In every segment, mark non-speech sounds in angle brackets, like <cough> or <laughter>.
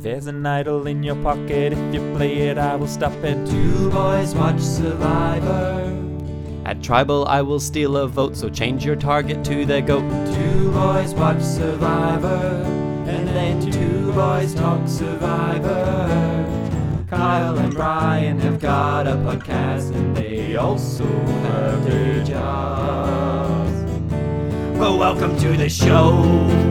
There's an idol in your pocket. If you play it, I will stop it. Two boys watch Survivor. At Tribal, I will steal a vote, so change your target to the goat. Two boys watch Survivor. And then two boys talk Survivor. Kyle and Bryan have got a podcast and they also have day jobs. Well, welcome to the show.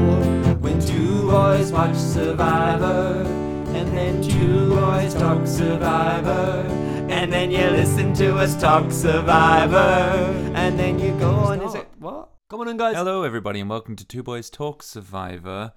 When two boys watch Survivor, and then two boys talk Survivor, and then you listen to us talk Survivor, and then you go on. Is it what? Come on in, guys. Hello, everybody, and welcome to Two Boys Talk Survivor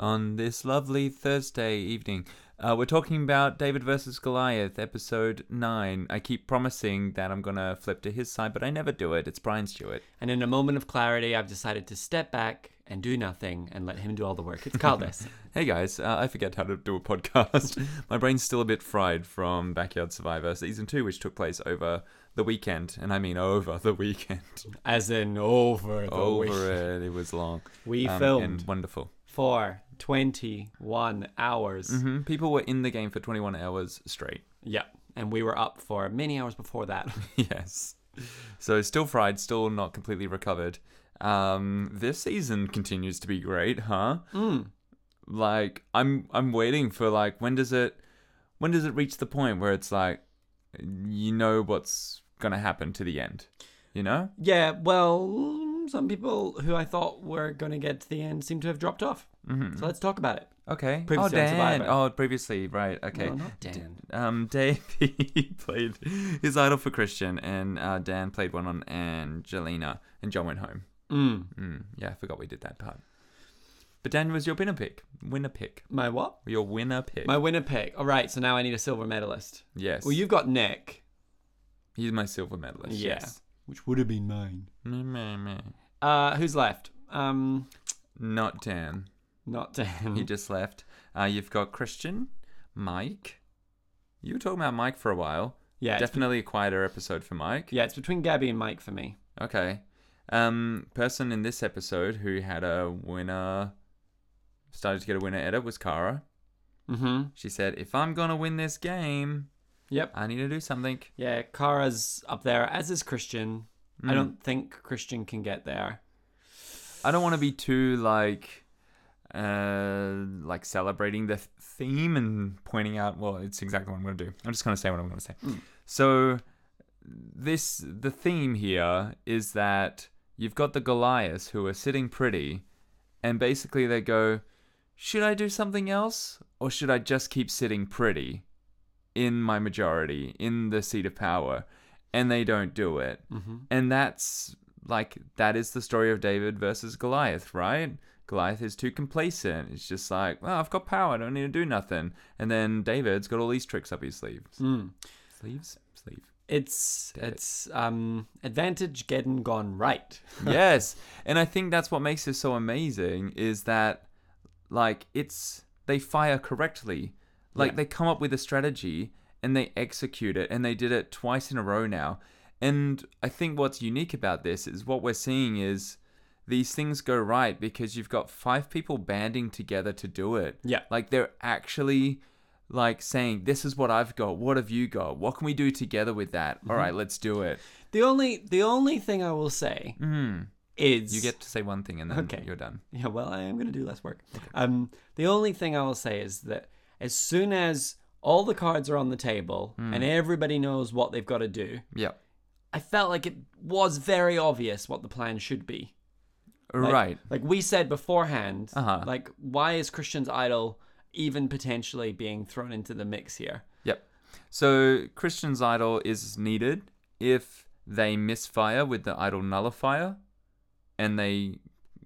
on this lovely Thursday evening. Uh, we're talking about David versus Goliath, episode 9. I keep promising that I'm going to flip to his side, but I never do it. It's Bryan Stewart. And in a moment of clarity, I've decided to step back and do nothing and let him do all the work. It's Carl Dess. <laughs> Hey guys, uh, I forget how to do a podcast. <laughs> My brain's still a bit fried from Backyard Survivor season 2, which took place over the weekend. And I mean over the weekend. As in over the over week. it. It was long. We Um, filmed And wonderful. for 21 hours. hmm People were in the game for 21 hours straight. Yeah. And we were up for many hours before that. <laughs> yes. So still fried, still not completely recovered. Um, this season continues to be great, huh? Mm. Like I'm I'm waiting for like when does it when does it reach the point where it's like you know what's gonna happen to the end, you know? Yeah, well, some people who I thought were going to get to the end seem to have dropped off. Mm-hmm. So let's talk about it. Okay. Previously oh, Dan. Oh, previously, right? Okay. No, not Dan. Um, <laughs> Dave played his idol for Christian, and uh, Dan played one on Angelina, and John went home. Mm. Mm, yeah, I forgot we did that part. But Dan was your winner pick. Winner pick. My what? Your winner pick. My winner pick. All right, so now I need a silver medalist. yes. Well, you've got Nick, He's my silver medalist. Yeah. Yes. which would have been mine. Meh, meh, meh. Uh, who's left? Um, Not Dan. not Dan. He just left. Uh, you've got Christian, Mike. You were talking about Mike for a while. yeah, it's, Definitely a quieter episode for Mike. yeah, it's between Gabby and Mike for me. Okay. Um, person in this episode who had a winner, started to get a winner edit was Kara. Mm-hmm. She said, "If I'm gonna win this game, Yep. I need to do something." Yeah, Kara's up there, as is Christian. I Mm. don't think Christian can get there. I don't want to be too like, uh, like celebrating the theme and pointing out. Well, it's exactly what I'm going to do. I'm just to say what I'm going to say. Mm. So, this the theme here is that you've got the Goliaths who are sitting pretty, and basically they go, "Should I do something else, or should I just keep sitting pretty in my majority in the seat of power?" And they don't do it Mm-hmm. and that's like that is the story of David versus Goliath, right? Goliath is too complacent. It's just like, well, I've got power, I don't need to do nothing. And then David's got all these tricks up his sleeves. Mm. Sleeves? Sleeve. It's it's um advantage getting gone right. <laughs> yes. And I think that's what makes this so amazing is that like it's they fire correctly. Like Yeah. they come up with a strategy and they execute it and they did it twice in a row now. And I think what's unique about this is what we're seeing is these things go right because you've got five people banding together to do it. Yeah. Like they're actually like saying, This is what I've got, what have you got? What can we do together with that? All right, let's do it. The only the only thing I will say Mm. is You get to say one thing and then Okay. you're done. Yeah, well, I am going to do less work. Um, the only thing I will say is that as soon as all the cards are on the table Hmm. and everybody knows what they've got to do, Yeah. I felt like it was very obvious what the plan should be. Like- right. Like we said beforehand, Uh-huh. like why is Christian's idol even potentially being thrown into the mix here? Yep. So Christian's idol is needed if they misfire with the idol nullifier, and they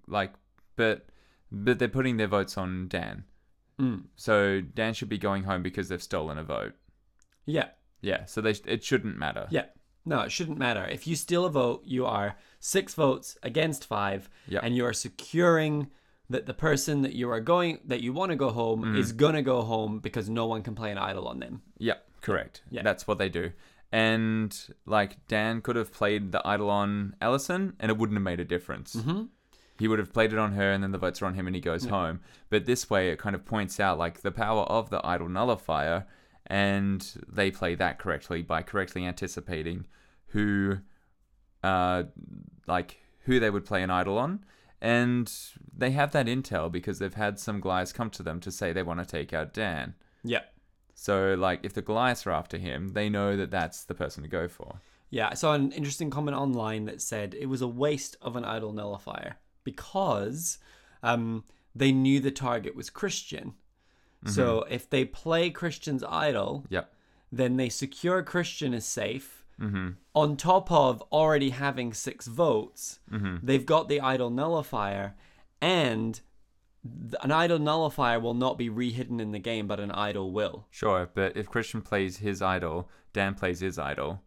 like, but but they're putting their votes on Dan. Mm. So Dan should be going home because they've stolen a vote. Yeah. Yeah. So they it shouldn't matter. Yeah. No, it shouldn't matter. If you steal a vote, you are six votes against five, Yeah. and you are securing that the person that you are going that you want to go home Mm-hmm. is gonna go home because no one can play an idol on them. Yeah, correct. Yeah. That's what they do. And like Dan could have played the idol on Alison and it wouldn't have made a difference. Mm-hmm. he would have played it on her and then the votes are on him and he goes home. But this way it kind of points out like the power of the idol nullifier and they play that correctly by correctly anticipating who uh like who they would play an idol on. And they have that intel because they've had some Goliaths come to them to say they want to take out Dan. Yeah. So, like, if the Goliaths are after him, they know that that's the person to go for. Yeah, I saw an interesting comment online that said it was a waste of an idol nullifier because um, they knew the target was Christian. So if they play Christian's idol, Yep. then they secure Christian is safe. Mm-hmm. On top of already having six votes, mm-hmm. they've got the idol nullifier, and th- an idol nullifier will not be rehidden in the game, but an idol will. Sure, but if Christian plays his idol, Dan plays his idol,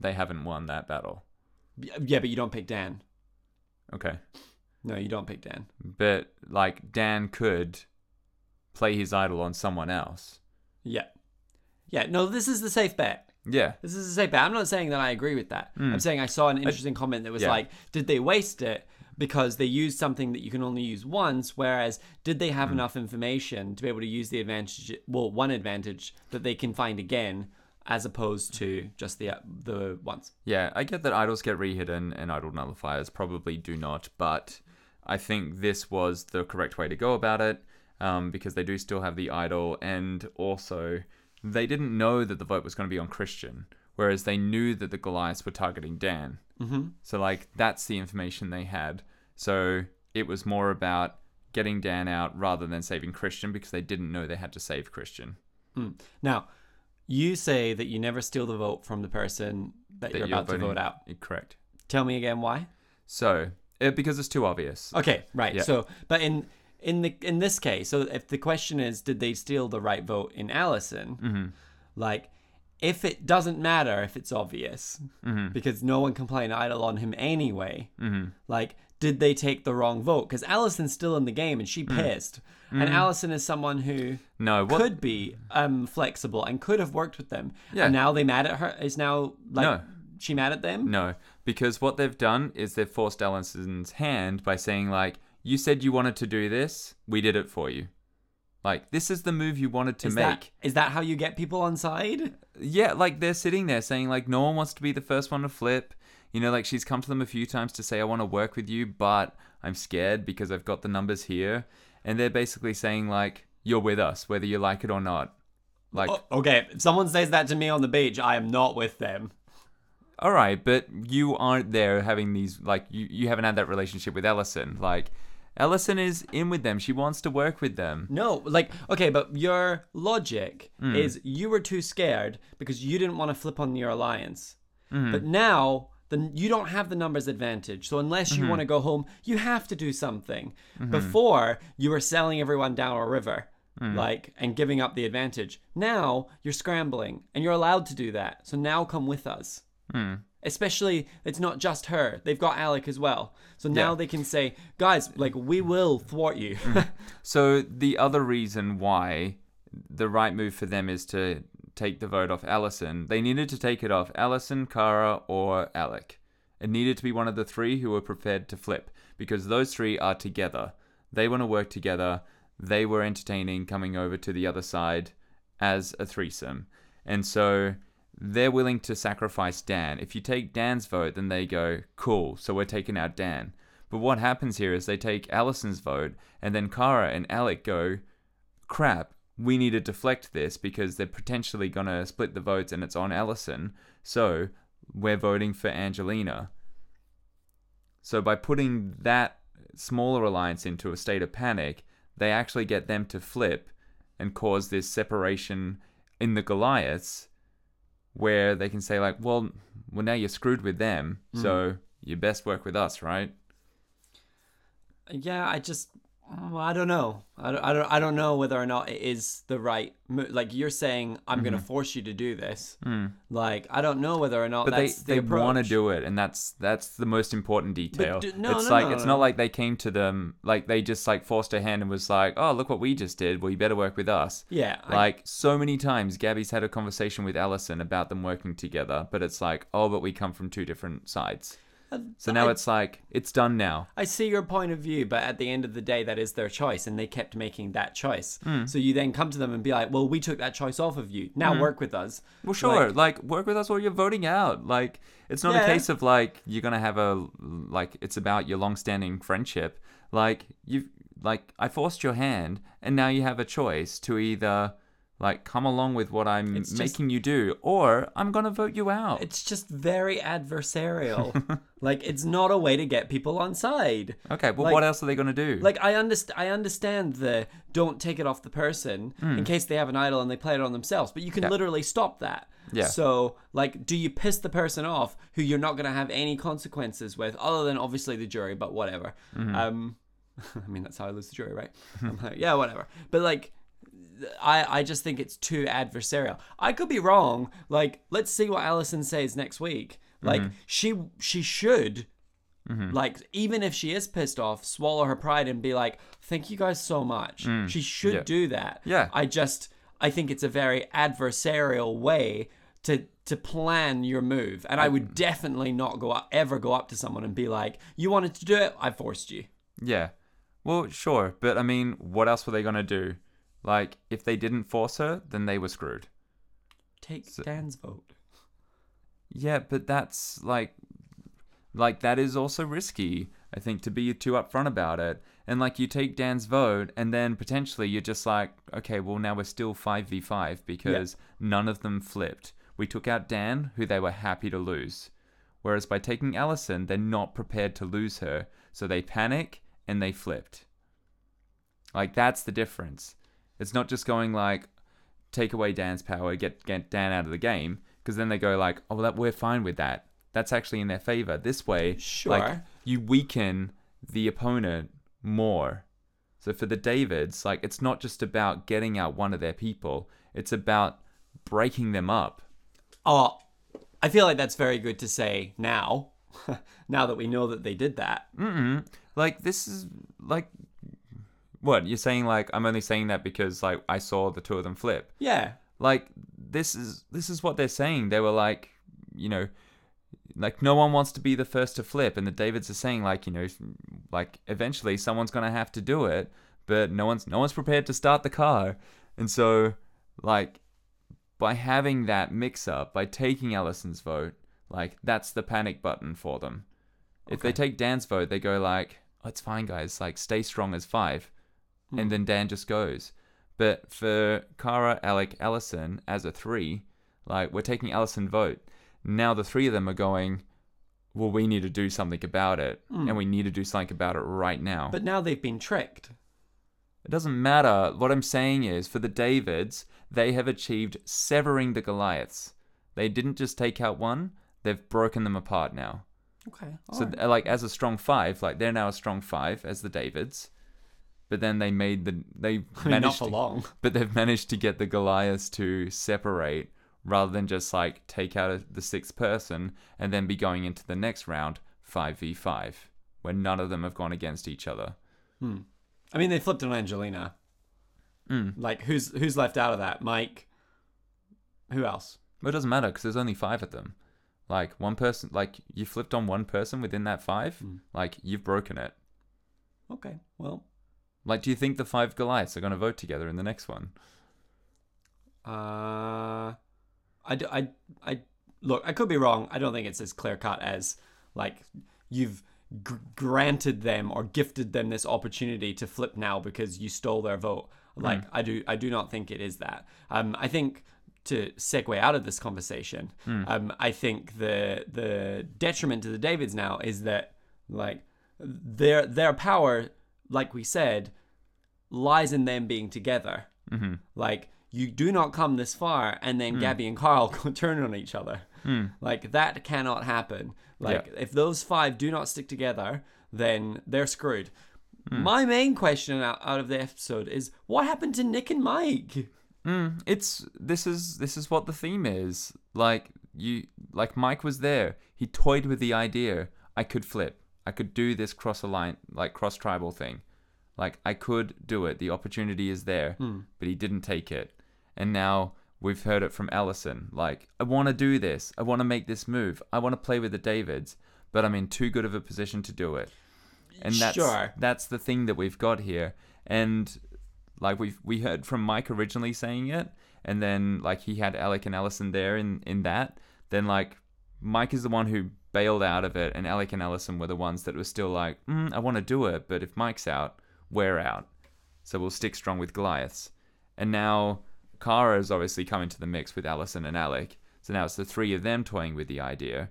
they haven't won that battle. Yeah, but you don't pick Dan. Okay. No, you don't pick Dan. But, like, Dan could play his idol on someone else. Yeah. Yeah, no, this is the safe bet. Yeah. This is a safe bet. I'm not saying that I agree with that. I'm saying I saw an interesting comment that was yeah. like, did they waste it because they used something that you can only use once? Whereas, did they have enough information to be able to use the advantage? Well, one advantage that they can find again, as opposed to just the the once. Yeah, I get that idols get rehidden and idol nullifiers probably do not, but I think this was the correct way to go about it um, because they do still have the idol, and also they didn't know that the vote was going to be on Christian, whereas they knew that the Goliaths were targeting Dan. Mm-hmm. So, like, that's the information they had. So it was more about getting Dan out rather than saving Christian because they didn't know they had to save Christian. Now, you say that you never steal the vote from the person that, That you're about to vote out. Correct. Tell me again why. So, uh, because it's too obvious. Okay, right. Yeah. So, but in in the in this case, so if the question is, did they steal the right vote in Allison? Mm-hmm. Like, if it doesn't matter if it's obvious, Mm-hmm. because no one can play an idol on him anyway. Like, did they take the wrong vote? Because Allison's still in the game and she pissed, and Allison is someone who No, Mm-hmm. what? could be um flexible and could have worked with them. Yeah. And now they mad at her. Is now like No. she mad at them? No, because what they've done is they've forced Allison's hand by saying like, "You said you wanted to do this, we did it for you." Like this is the move you wanted to Is make. that is that how you get people on side? Yeah, like they're sitting there saying like, "No one wants to be the first one to flip." You know, like she's come to them a few times to say, "I want to work with you, but I'm scared because I've got the numbers here," and they're basically saying like, "You're with us, whether you like it or not." Like, Oh, okay, if someone says that to me on the beach, I am not with them. all right, but you aren't there having these like you you haven't had that relationship with Alison. Like, Alison is in with them. She wants to work with them. No, like okay, but your logic Hmm. is you were too scared because you didn't want to flip on your alliance. Hmm. But now then you don't have the numbers advantage. So unless Mm-hmm. you want to go home, you have to do something. Before you were selling everyone down a river. Hmm. Like and giving up the advantage. Now you're scrambling and you're allowed to do that. So now come with us. Hmm. Especially, it's not just her. They've got Alec as well. So now Yeah. they can say, guys, like, we will thwart you. Mm-hmm. <laughs> So the other reason why the right move for them is to take the vote off Allison, they needed to take it off Allison, Kara, or Alec. It needed to be one of the three who were prepared to flip because those three are together. They want to work together. They were entertaining coming over to the other side as a threesome. And so they're willing to sacrifice Dan. If you take Dan's vote, then they go, cool, so we're taking out Dan. But what happens here is they take Allison's vote, and then Kara and Alec go, crap, we need to deflect this because they're potentially going to split the votes and it's on Allison. So we're voting for Angelina. So by putting that smaller alliance into a state of panic, they actually get them to flip and cause this separation in the Goliaths where they can say like, well, well now you're screwed with them, so hmm. you best work with us, right? Yeah, I just, well, I don't know. I don't, I don't, I don't know whether or not it is the right. Mo- like you're saying, I'm going to force you to do this. Like I don't know whether or not Mm. But they, that's they the want to do it, and that's that's the most important detail. do- no, it's no, like no, it's no. not like they came to them like they just like forced a hand and was like, "Oh, look what we just did. Well, you better work with us." Yeah, I- Like so many times, Gabby's had a conversation with Allison about them working together, but it's like, "Oh, but we come from two different sides." So now I- it's like it's done now. I see your point of view, but at the end of the day, that is their choice, and they kept making that choice. Hmm. So you then come to them and be like, "Well, we took that choice off of you. Now hmm. work with us." Well, sure. Like- Like, work with us or you're voting out. Like it's not Yeah. a case of like you're gonna have a like it's about your long-standing friendship. Like you've like I forced your hand, and now you have a choice to either like come along with what I'm It's just- making you do, or I'm gonna vote you out. It's just very adversarial. <laughs> like it's not a way to get people on side. okay, well, like- what else are they gonna do? Like I understand, I understand the don't take it off the person in case they have an idol and they play it on themselves, but you can Hmm. Yeah. literally stop that. Yeah. So, like, do you piss the person off who you're not going to have any consequences with, other than obviously the jury, but whatever. Mm-hmm. Um, <laughs> I mean that's how I lose the jury, right? <laughs> Like, yeah, whatever. But like. I, I just think it's too adversarial. I could be wrong. Like, let's see what Allison says next week. Like, Mm-hmm. she she should like, even if she is pissed off, swallow her pride and be like, "Thank you guys so much." she should Mm. yeah. do that. Yeah. I just, I think it's a very adversarial way to to plan your move, and I would definitely not go up, ever go up to someone and be like, "You wanted to do it, I forced you." Yeah. Well, sure, but I mean, what else were they gonna do? Like, if they didn't force her, then they were screwed. Take Dan's vote. Yeah, but that's like, like that is also risky. I think to be too upfront about it, and like you take Dan's vote, and then potentially you're just like, okay, well now we're still five v five because none of them flipped. We took out Dan, who they were happy to lose, whereas by taking Allison, they're not prepared to lose her, so they panic and they flipped. Like that's the difference. It's not just going like take away Dan's power, get get Dan out of the game, because then they go like, oh, well, that, we're fine with that. That's actually in their favor. This way, like Sure. you weaken the opponent more. So for the Davids, like it's not just about getting out one of their people; it's about breaking them up. Oh, I feel like that's very good to say now. <laughs> now that we know that they did that. Mm-mm. Like this is like what you're saying. Like I'm only saying that because like I saw the two of them flip. Yeah. like this is this is what they're saying they were like you know like no one wants to be the first to flip and the davids are saying like you know like eventually someone's going to have to do it but no one's no one's prepared to start the car and so like by having that mix up by taking allison's vote like that's the panic button for them if they take dan's vote they go like oh, it's fine guys like stay strong as five Hmm. and then dan just goes but for Kara, Alec, Allison as a three, like we're taking Allison vote. Now the three of them are going, well, we need to do something about it, hmm. and we need to do something about it right now. But now they've been tricked. it doesn't matter. What I'm saying is, for the Davids, they have achieved severing the Goliaths. They didn't just take out one; they've broken them apart now. Okay. So, th- like as a strong five, like they're now a strong five as the Davids. But then they made the they I <laughs> mean, not for to, long, but they've managed to get the Goliaths to separate rather than just like take out a, the sixth person and then be going into the next round 5v5 where none of them have gone against each other. Hmm. I mean, they flipped on Angelina. Mm. Like, who's who's left out of that? Mike. Who else? But it doesn't matter because there's only five of them. Like one person, like you flipped on one person within that five, like you've broken it. Okay. Well, Like, do you think the five Goliaths are going to vote together in the next one? uh, I, I, I look. I could be wrong. I don't think it's as clear cut as like you've g- granted them or gifted them this opportunity to flip now because you stole their vote. Like I do. I do not think it is that. Um, I think to segue out of this conversation, um, I think the the detriment to the Davids now is that like their their power, like we said, lies in them being together. Mm-hmm. Like you do not come this far and then Gabby and Carl <laughs> turn on each other. Like that cannot happen. Like Yeah. if those five do not stick together, then they're screwed. My main question out, out of the episode is what happened to Nick and Mike? Mm, it's this is this is what the theme is. Like you, like Mike was there. He toyed with the idea. I could flip. I could do this cross align, like cross tribal thing. Like I could do it. The opportunity is there, hmm. but he didn't take it. And now we've heard it from Alison. Like I want to do this. I want to make this move. I want to play with the Davids. but I'm in too good of a position to do it. And that's Sure. that's the thing that we've got here. And like we've we heard from Mike originally saying it, and then like he had Alec and Alison there in in that. Then like Mike is the one who bailed out of it, and Alec and Alison were the ones that were still like, mm, I want to do it, but if Mike's out, we're out. So we'll stick strong with Goliaths. And now Kara has obviously come into the mix with Allison and Alec. So now it's the three of them toying with the idea.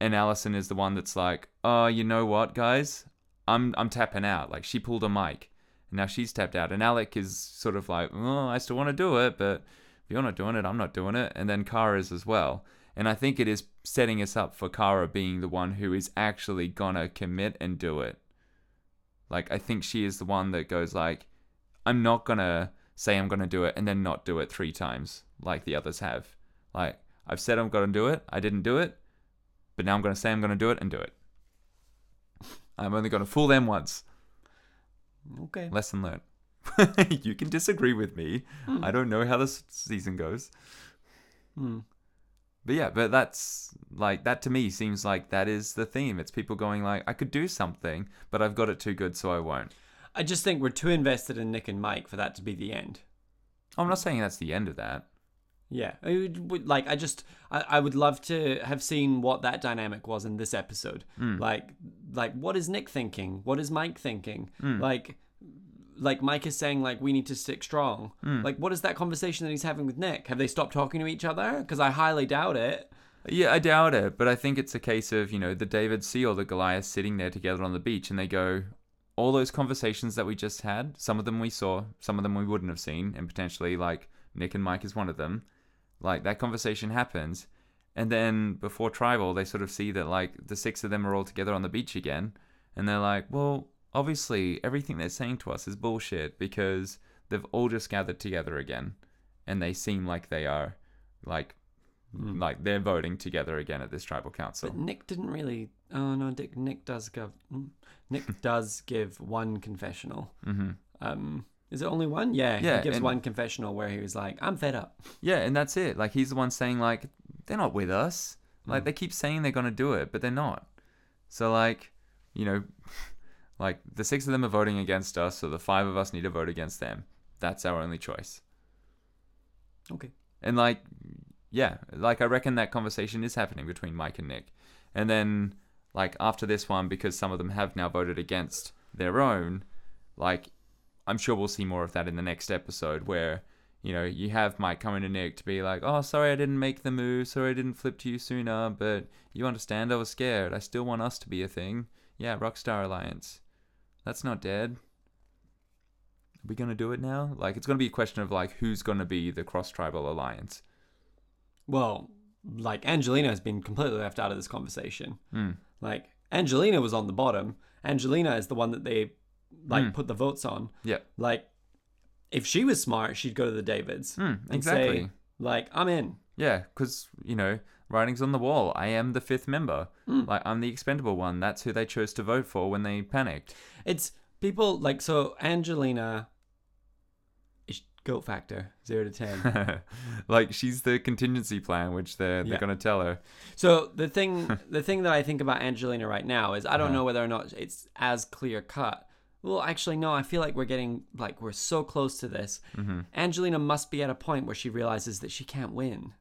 And Allison is the one that's like, oh, you know what, guys? I'm I'm tapping out. Like she pulled a Mike. And now she's tapped out. And Alec is sort of like, oh, I still want to do it, but if you're not doing it, I'm not doing it. And then Kara is as well. And I think it is setting us up for Kara being the one who is actually gonna commit and do it. Like I think she is the one that goes like, I'm not gonna say I'm gonna do it and then not do it three times like the others have. Like I've said I'm gonna do it, I didn't do it, but now I'm gonna say I'm gonna do it and do it. <laughs> I'm only gonna fool them once. Okay. Lesson learned. <laughs> you can disagree with me. I don't know how this season goes. Hmm. But yeah, but that's like that to me seems like that is the theme. It's people going like, I could do something, but I've got it too good, so I won't. I just think we're too invested in Nick and Mike for that to be the end. I'm not saying that's the end of that. Yeah, I would, like I just I, I would love to have seen what that dynamic was in this episode. Hmm. Like like what is Nick thinking? What is Mike thinking? Hmm. Like like Mike is saying like we need to stick strong. Hmm. Like what is that conversation that he's having with Nick? Have they stopped talking to each other? Because I highly doubt it. Yeah, I doubt it, but I think it's a case of, you know, the David Sea or the Goliath sitting there together on the beach and they go, all those conversations that we just had, some of them we saw, some of them we wouldn't have seen, and potentially like Nick and Mike is one of them. Like that conversation happens, and then before tribal, they sort of see that like the six of them are all together on the beach again, and they're like, well, obviously everything they're saying to us is bullshit because they've all just gathered together again, and they seem like they are, like, like they're voting together again at this tribal council. But Nick didn't really. Oh no, Dick, Nick does give. mm, Nick <laughs> does give one confessional. hmm Um, is it only one? Yeah, Yeah, He gives and- one confessional where he was like, "I'm fed up." Yeah, and that's it. Like he's the one saying like they're not with us. Like they keep saying they're gonna do it, but they're not. So like, you know, like the six of them are voting against us, so the five of us need to vote against them. That's our only choice. Okay. And like, yeah, like I reckon that conversation is happening between Mike and Nick. And then like after this one, because some of them have now voted against their own, like I'm sure we'll see more of that in the next episode where, you know, you have Mike coming to Nick to be like, Oh, sorry I didn't make the move, sorry I didn't flip to you sooner, but you understand I was scared. I still want us to be a thing. Yeah, Rockstar Alliance. That's not dead. Are we gonna do it now? Like it's gonna be a question of like who's gonna be the cross tribal alliance. Well, like Angelina has been completely left out of this conversation. Hmm. Like Angelina was on the bottom. Angelina is the one that they like Hmm. put the votes on. Yeah. Like, if she was smart, she'd go to the Davids and exactly. say, like, I'm in. Yeah, because, you know, writing's on the wall. I am the fifth member. Hmm. Like, I'm the expendable one. That's who they chose to vote for when they panicked. It's people like so. Angelina, is goat factor zero to ten. <laughs> like, she's the contingency plan, which they're, they're Yeah. going to tell her. So the thing, <laughs> the thing that I think about Angelina right now is I don't Uh-huh. know whether or not it's as clear cut. Well, actually, no. I feel like we're getting like we're so close to this. Mm-hmm. Angelina must be at a point where she realizes that she can't win.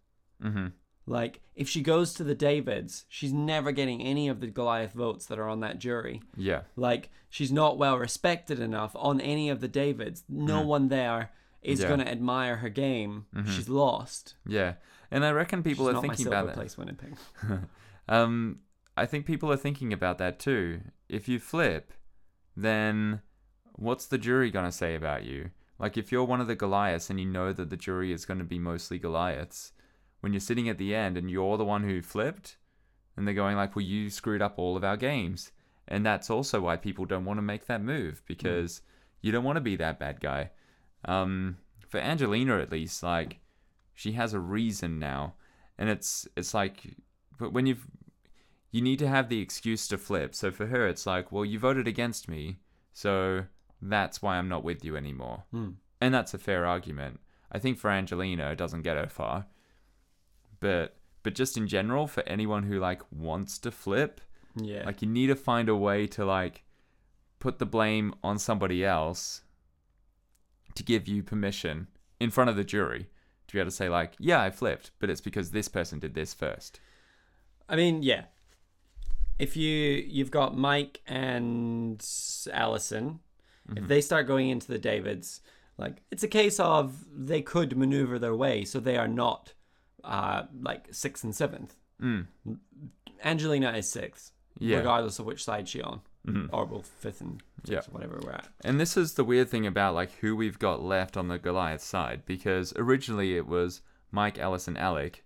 Mm-hmm. Like if she goes to the Davids, she's never getting any of the Goliath votes that are on that jury. Yeah. Like she's not well respected enough on any of the Davids. No one there is Mm. Yeah. going to admire her game. She's lost. Yeah. And I reckon people she's are thinking about that. place Winnipeg. <laughs> Um, I think people are thinking about that too. If you flip, then what's the jury going to say about you? Like, if you're one of the Goliaths and you know that the jury is going to be mostly Goliaths, when you're sitting at the end and you're the one who flipped, and they're going like, well, you screwed up all of our games. And that's also why people don't want to make that move because you don't want to be that bad guy. Um, for Angelina, at least, like, she has a reason now. And it's, it's like, but when you've you need to have the excuse to flip. So for her, it's like, well, you voted against me, so that's why I'm not with you anymore. Hmm. And that's a fair argument. I think for Angelina, it doesn't get her far. But but just in general, for anyone who like wants to flip, Yeah. Like you need to find a way to like put the blame on somebody else to give you permission in front of the jury to be able to say like, yeah, I flipped, but it's because this person did this first. I mean, yeah. If you you've got Mike and Allison, if mm-hmm. they start going into the Davids, like it's a case of they could maneuver their way, so they are not uh like sixth and seventh. Mm. Angelina is sixth, Yeah. regardless of which side she on, Mhm. or well, fifth and Yeah. sixth, whatever we're at. And this is the weird thing about like who we've got left on the Goliath side because originally it was Mike, Alice, and Alec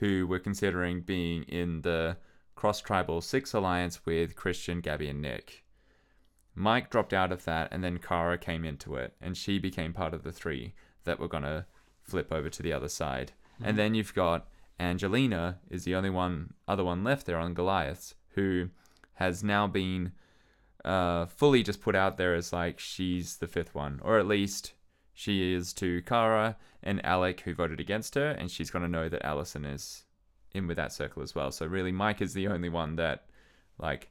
who were considering being in the cross tribal six alliance with Christian, Gabby, and Nick. Mike dropped out of that, and then Kara came into it, and she became part of the three that were gonna flip over to the other side. And then you've got Angelina is the only one other one left there on Goliaths who has now been uh, fully just put out there as like she's the fifth one, or at least she is to Kara and Alec who voted against her, and she's gonna know that Allison is in with that circle as well. So really, Mike is the only one that like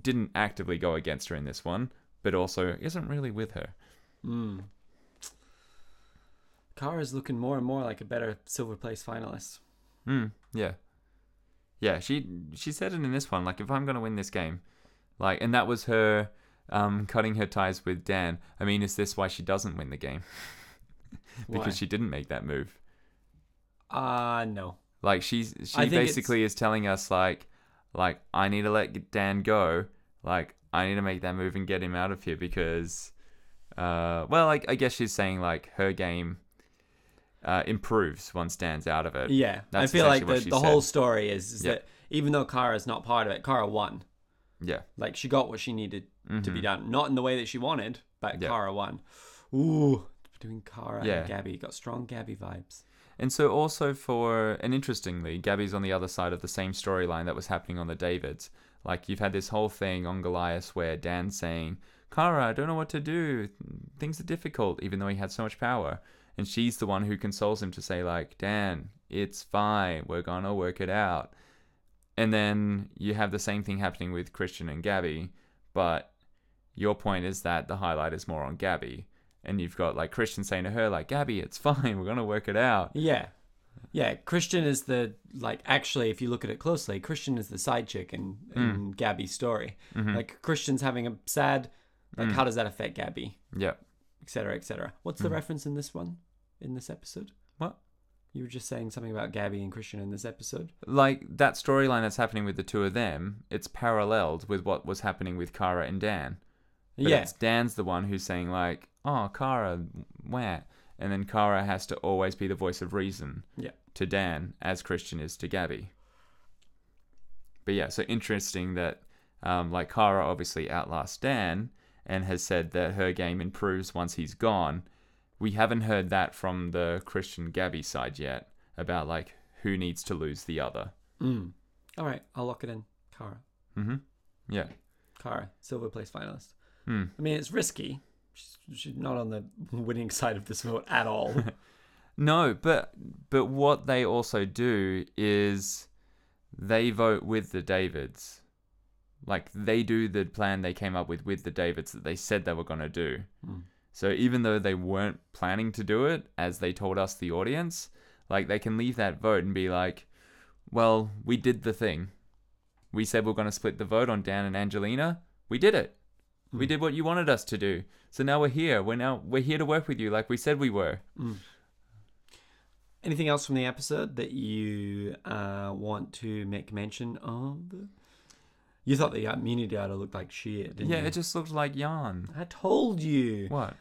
didn't actively go against her in this one, but also isn't really with her. Mm. Kara's looking more and more like a better silver place finalist. Hmm. Yeah. Yeah. She she said it in this one. Like, if I'm gonna win this game, like, and that was her um, cutting her ties with Dan. I mean, is this why she doesn't win the game? <laughs> because Why? she didn't make that move. Uh no. Like, she's she basically is telling us like, like I need to let Dan go. Like, I need to make that move and get him out of here because, uh, well, like I guess she's saying like her game. Uh, improves once Dan's out of it. Yeah, That's I feel like the, the whole story is, is Yeah. that even though Kara's not part of it, Kara won. Yeah. Like she got what she needed to be Mhm. done, not in the way that she wanted, but Yeah. Kara won. Ooh, doing Kara Yeah. and Gabby got strong Gabby vibes. And so also for and interestingly, Gabby's on the other side of the same storyline that was happening on the Davids. Like you've had this whole thing on Goliath where Dan's saying, Kara, I don't know what to do. Things are difficult, even though he had so much power. And she's the one who consoles him to say, like, Dan, it's fine. We're gonna work it out. And then you have the same thing happening with Christian and Gabby, but your point is that the highlight is more on Gabby. And you've got like Christian saying to her, like, Gabby, it's <laughs> fine, we're gonna work it out. Yeah, yeah. Christian is the like. Actually, if you look at it closely, Christian is the side chick in, in Gabby's story. Mhm. Like Christian's having a sad. Like, Mm. how does that affect Gabby, Yeah. Etc., etc. What's the reference in this one? In this episode? What? You were just saying something about Gabby and Christian in this episode. Like that storyline that's happening with the two of them, it's paralleled with what was happening with Kara and Dan. But yeah, it's Dan's the one who's saying like, "Oh, Kara, where?" And then Kara has to always be the voice of reason Yeah. to Dan, as Christian is to Gabby. But yeah, so interesting that um, like Kara obviously outlasts Dan and has said that her game improves once he's gone. We haven't heard that from the Christian Gabby side yet about like who needs to lose the other. Mm. All right, I'll lock it in. Kara. Mm-hmm. Yeah. Kara, silver place finalist. Hmm. I mean, it's risky. She's, she's not on the <laughs> winning side of this vote at all. <laughs> No, but but what they also do is they vote with the Davids. Like they do the plan they came up with with the Davids that they said they were going to do. Hmm. So even though they weren't planning to do it as they told us the audience, like they can leave that vote and be like, "Well, we did the thing. We said we're going to split the vote on Dan and Angelina. We did it. We Hmm. did what you wanted us to do. So now we're here. We're now we're here to work with you like we said we were." Mm. Anything else from the episode that you uh, want to make mention of? You thought the immunity idol looked like shit, didn't you? Yeah, you? it just looked like yarn. I told you. What?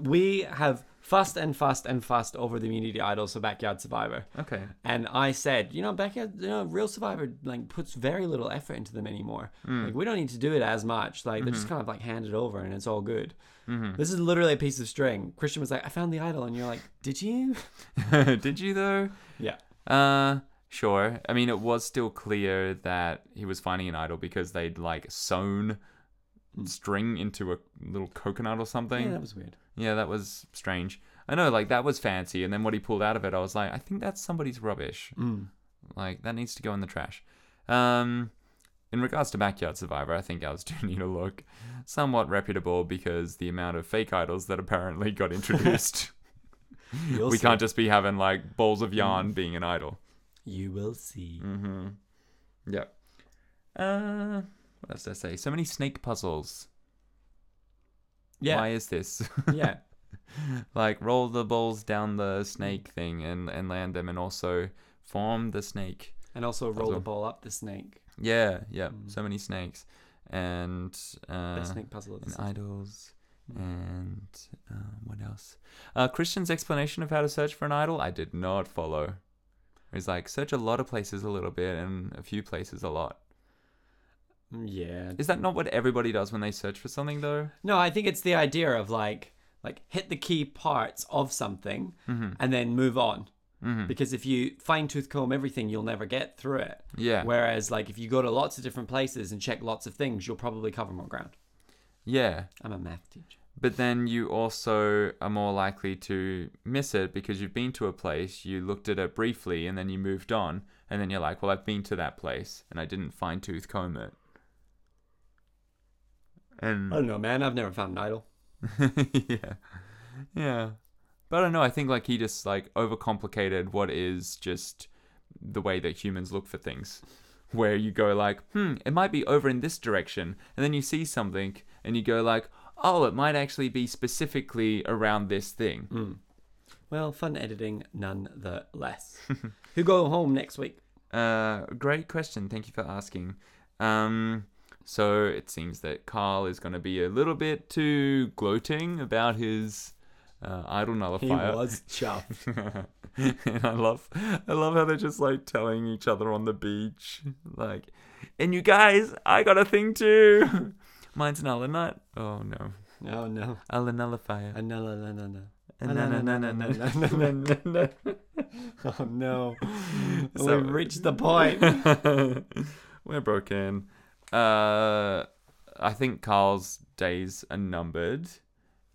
We have fussed and fussed and fussed over the immunity idols for Backyard Survivor. Okay. And I said, you know, Backyard, you know, Real Survivor like puts very little effort into them anymore. Hmm. Like we don't need to do it as much. Like they're Mm-hmm. just kind of like handed over and it's all good. This is literally a piece of string. Christian was like, I found the idol, and you're like, Did you? <laughs> Did you though? Yeah. Uh, sure. I mean, it was still clear that he was finding an idol because they'd like sewn string into a little coconut or something. Yeah, that was weird. Yeah, that was strange. I know, like that was fancy, and then what he pulled out of it, I was like, I think that's somebody's rubbish. Mm. Like that needs to go in the trash. Um, in regards to Backyard Survivor, I think ours <laughs> do need a look somewhat reputable because the amount of fake idols that apparently got introduced. <laughs> We can't just be having like balls of yarn being an idol. You will see. Mm-hmm. Yep. Uh, what else did I say? So many snake puzzles. Yeah. Why is this? <laughs> yeah. like roll the balls down the snake thing and and land them, and also form the snake. And also roll the ball up the snake. Yeah, yeah. Mm. So many snakes, and uh, Best snake puzzle of the and idols, and uh, what else? Uh, Christian's explanation of how to search for an idol, I did not follow. He's like search a lot of places a little bit, and a few places a lot. Mm, Yeah. Is that not what everybody does when they search for something, though? No, I think it's the idea of like like hit the key parts of something Mm-hmm. and then move on. Mm-hmm. Because if you fine tooth comb everything, you'll never get through it. Yeah. Whereas like if you go to lots of different places and check lots of things, you'll probably cover more ground. Yeah. I'm a math teacher. But then you also are more likely to miss it because you've been to a place, you looked at it briefly, and then you moved on, and then you're like, well, I've been to that place, and I didn't fine tooth comb it. And I don't know, man. I've never found an idol. <laughs> yeah, yeah. But I don't know. I think like he just like overcomplicated what is just the way that humans look for things. Where you go like, hmm, it might be over in this direction, and then you see something, and you go like, oh, it might actually be specifically around this thing. Mm. Well, fun editing nonetheless. <laughs> Who go home next week? Uh, great question. Thank you for asking. Um, so it seems that Carl is going to be a little bit too gloating about his uh, idol He nullifier. was <laughs> chuffed. and I love, I love how they're just like telling each other on the beach, like, and you guys, I got a thing too. <laughs> Mine's an nut. Oh no, Oh no. a nullifier. No, no, no, no, no. Na- na- na- na- na- na- na- <laughs> Oh no. <laughs> So- We've reached the point. <laughs> We're broken. Uh, I think Carl's days are numbered.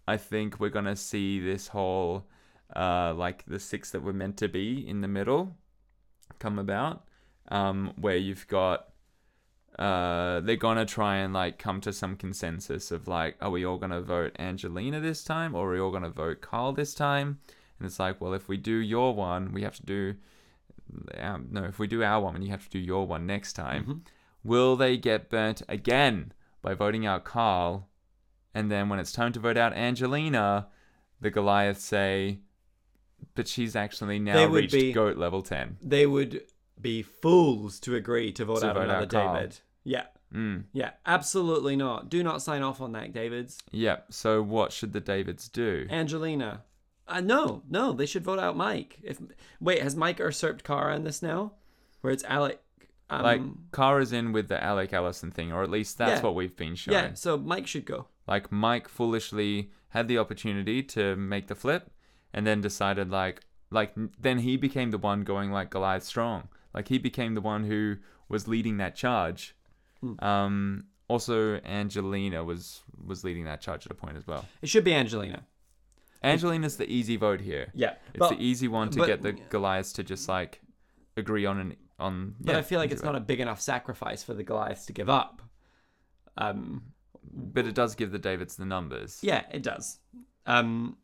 I think we're gonna see this whole, uh, like the six that were meant to be in the middle, come about. Um, where you've got, uh, they're gonna try and like come to some consensus of like, are we all gonna vote Angelina this time, or are we all gonna vote Carl this time? And it's like, well, if we do your one, we have to do um, no, if we do our one, and you have to do your one next time. Mhm. Will they get burnt again by voting out Carl? And then when it's time to vote out Angelina, the Goliaths say, but she's actually now reached be- goat level 10. They would be fools to agree to vote To out vote another out David. Yeah. Mm. Yeah. Absolutely not. Do not sign off on that, Davids. Yep. So what should the Davids do? Angelina. Uh, no, no, they should vote out Mike. If wait, has Mike usurped Kara in this now, where it's Alec? Um, like, Kara's in with the Alec Allison thing, or at least that's Yeah. what we've been shown. yeah, so Mike should go. Like Mike foolishly had the opportunity to make the flip and then decided like like then he became the one going like Goliath strong. Like he became the one who was leading that charge. Hmm. Um also Angelina was was leading that charge at a point as well. It should be Angelina. Angelina's the easy vote here. Yeah, It's but, the easy one to but- get the Goliaths to just like agree on an on but yeah, I feel like it's it. not a big enough sacrifice for the Goliaths to give up. Um, but it does give the Davids the numbers. yeah, it does. Um,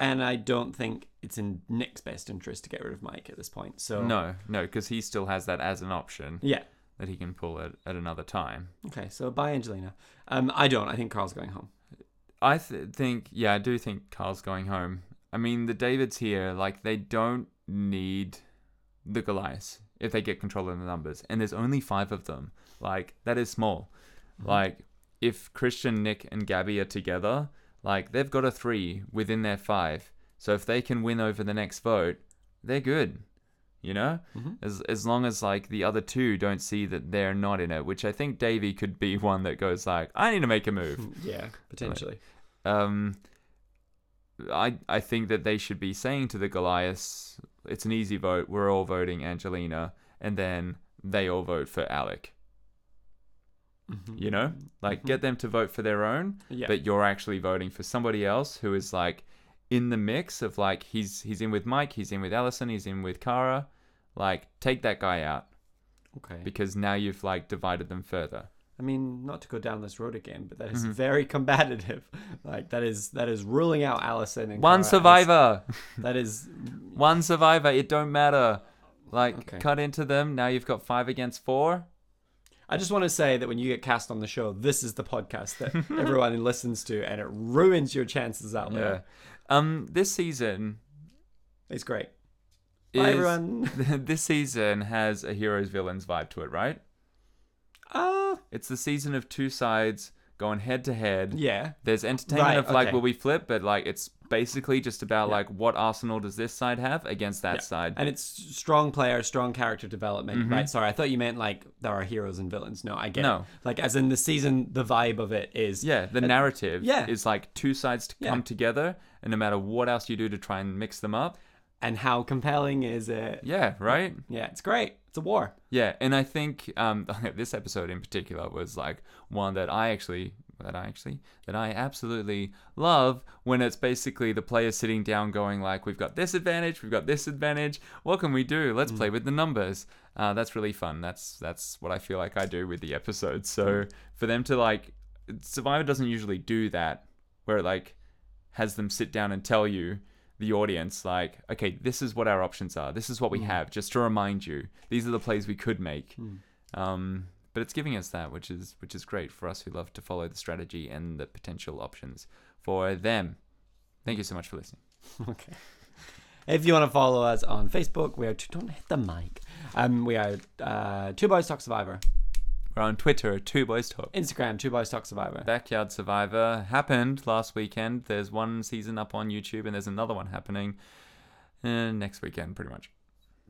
and I don't think it's in Nick's best interest to get rid of Mike at this point. So No, no, because he still has that as an option yeah. that he can pull at, at another time. Okay, so bye Angelina. Um, I don't. I think Carl's going home. I th- think, yeah, I do think Carl's going home. I mean, the Davids here, like, they don't need the Goliaths if they get control of the numbers. And there's only five of them. Like, that is small. Like, if Christian, Nick, and Gabby are together, like, they've got a three within their five. So if they can win over the next vote, they're good. You know? Mhm. As, as long as, like, the other two don't see that they're not in it, which I think Davie could be <laughs> one that goes, like, I need to make a move. <laughs> Yeah, potentially. um, I I think that they should be saying to the Goliaths, it's an easy vote. We're all voting Angelina, and then they all vote for Alec. Mhm. You know, like Mhm. get them to vote for their own, Yeah. but you're actually voting for somebody else who is like in the mix of like he's he's in with Mike, he's in with Allison, he's in with Kara. Like take that guy out. Okay. because now you've like divided them further. I mean, not to go down this road again, but that is Mm-hmm. very <laughs> combative. Like that is that is ruling out Allison and One Kara as- survivor. <laughs> That is <laughs> One survivor. It don't matter. Like Okay. cut into them. Now you've got five against four. I just want to say that when you get cast on the show, this is the podcast that everyone listens to, and it ruins your chances out there. Yeah. Um. This season It's great. is Bye, everyone. <laughs> this season has a heroes villains vibe to it, right? Uh, It's the season of two sides going head to head. yeah. There's entertainment Right, of like okay. will we flip, but like it's basically just about Yeah. like what arsenal does this side have against that Yeah. side. And it's strong player, strong character development, Mm-hmm. right? Sorry, I thought you meant like there are heroes and villains. No, I get No. it. Like as in the season, the vibe of it is yeah, the narrative yeah. is like two sides to Yeah. come together, and no matter what else you do to try and mix them up, and how compelling is it? yeah, right. Yeah, it's great. It's a war. Yeah, and I think um, <laughs> this episode in particular was like one that I actually that I actually that I absolutely love when it's basically the players sitting down going like we've got this advantage, we've got this advantage. What can we do? Let's play with the numbers. Uh, that's really fun. That's that's what I feel like I do with the episodes. So for them to like Survivor doesn't usually do that where it like has them sit down and tell you the audience like okay this is what our options are this is what we have just to remind you these are the plays we could make um, but it's giving us that which is which is great for us who love to follow the strategy and the potential options for them thank you so much for listening <laughs> Okay. If you want to follow us on Facebook, we are don't hit the mic. Um, we are uh, Two Boys Talk Survivor. we're on twitter two boys talk Instagram, Two Boys Talk Survivor. backyard survivor happened last weekend there's one season up on youtube and there's another one happening uh, next weekend pretty much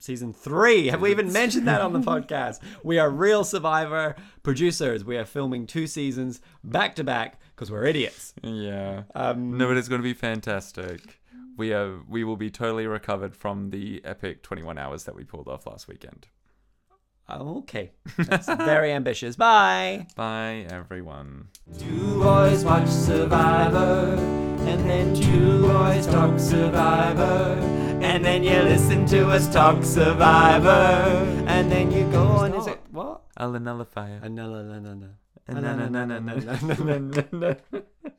Season three. Have we even mentioned that on the <laughs> podcast? We are real Survivor producers. We are filming two seasons back to back because we're idiots. yeah Um, No, but it's going to be fantastic. We are we will be totally recovered from the epic 21 hours that we pulled off last weekend. Okay. That's very <laughs> ambitious. Bye. Bye everyone. Two boys watch Survivor, and then two boys talk Survivor, and then you listen to us talk Survivor, and then you go on. Is it what? I'll nullify Uh, no, no, no, no, no. it.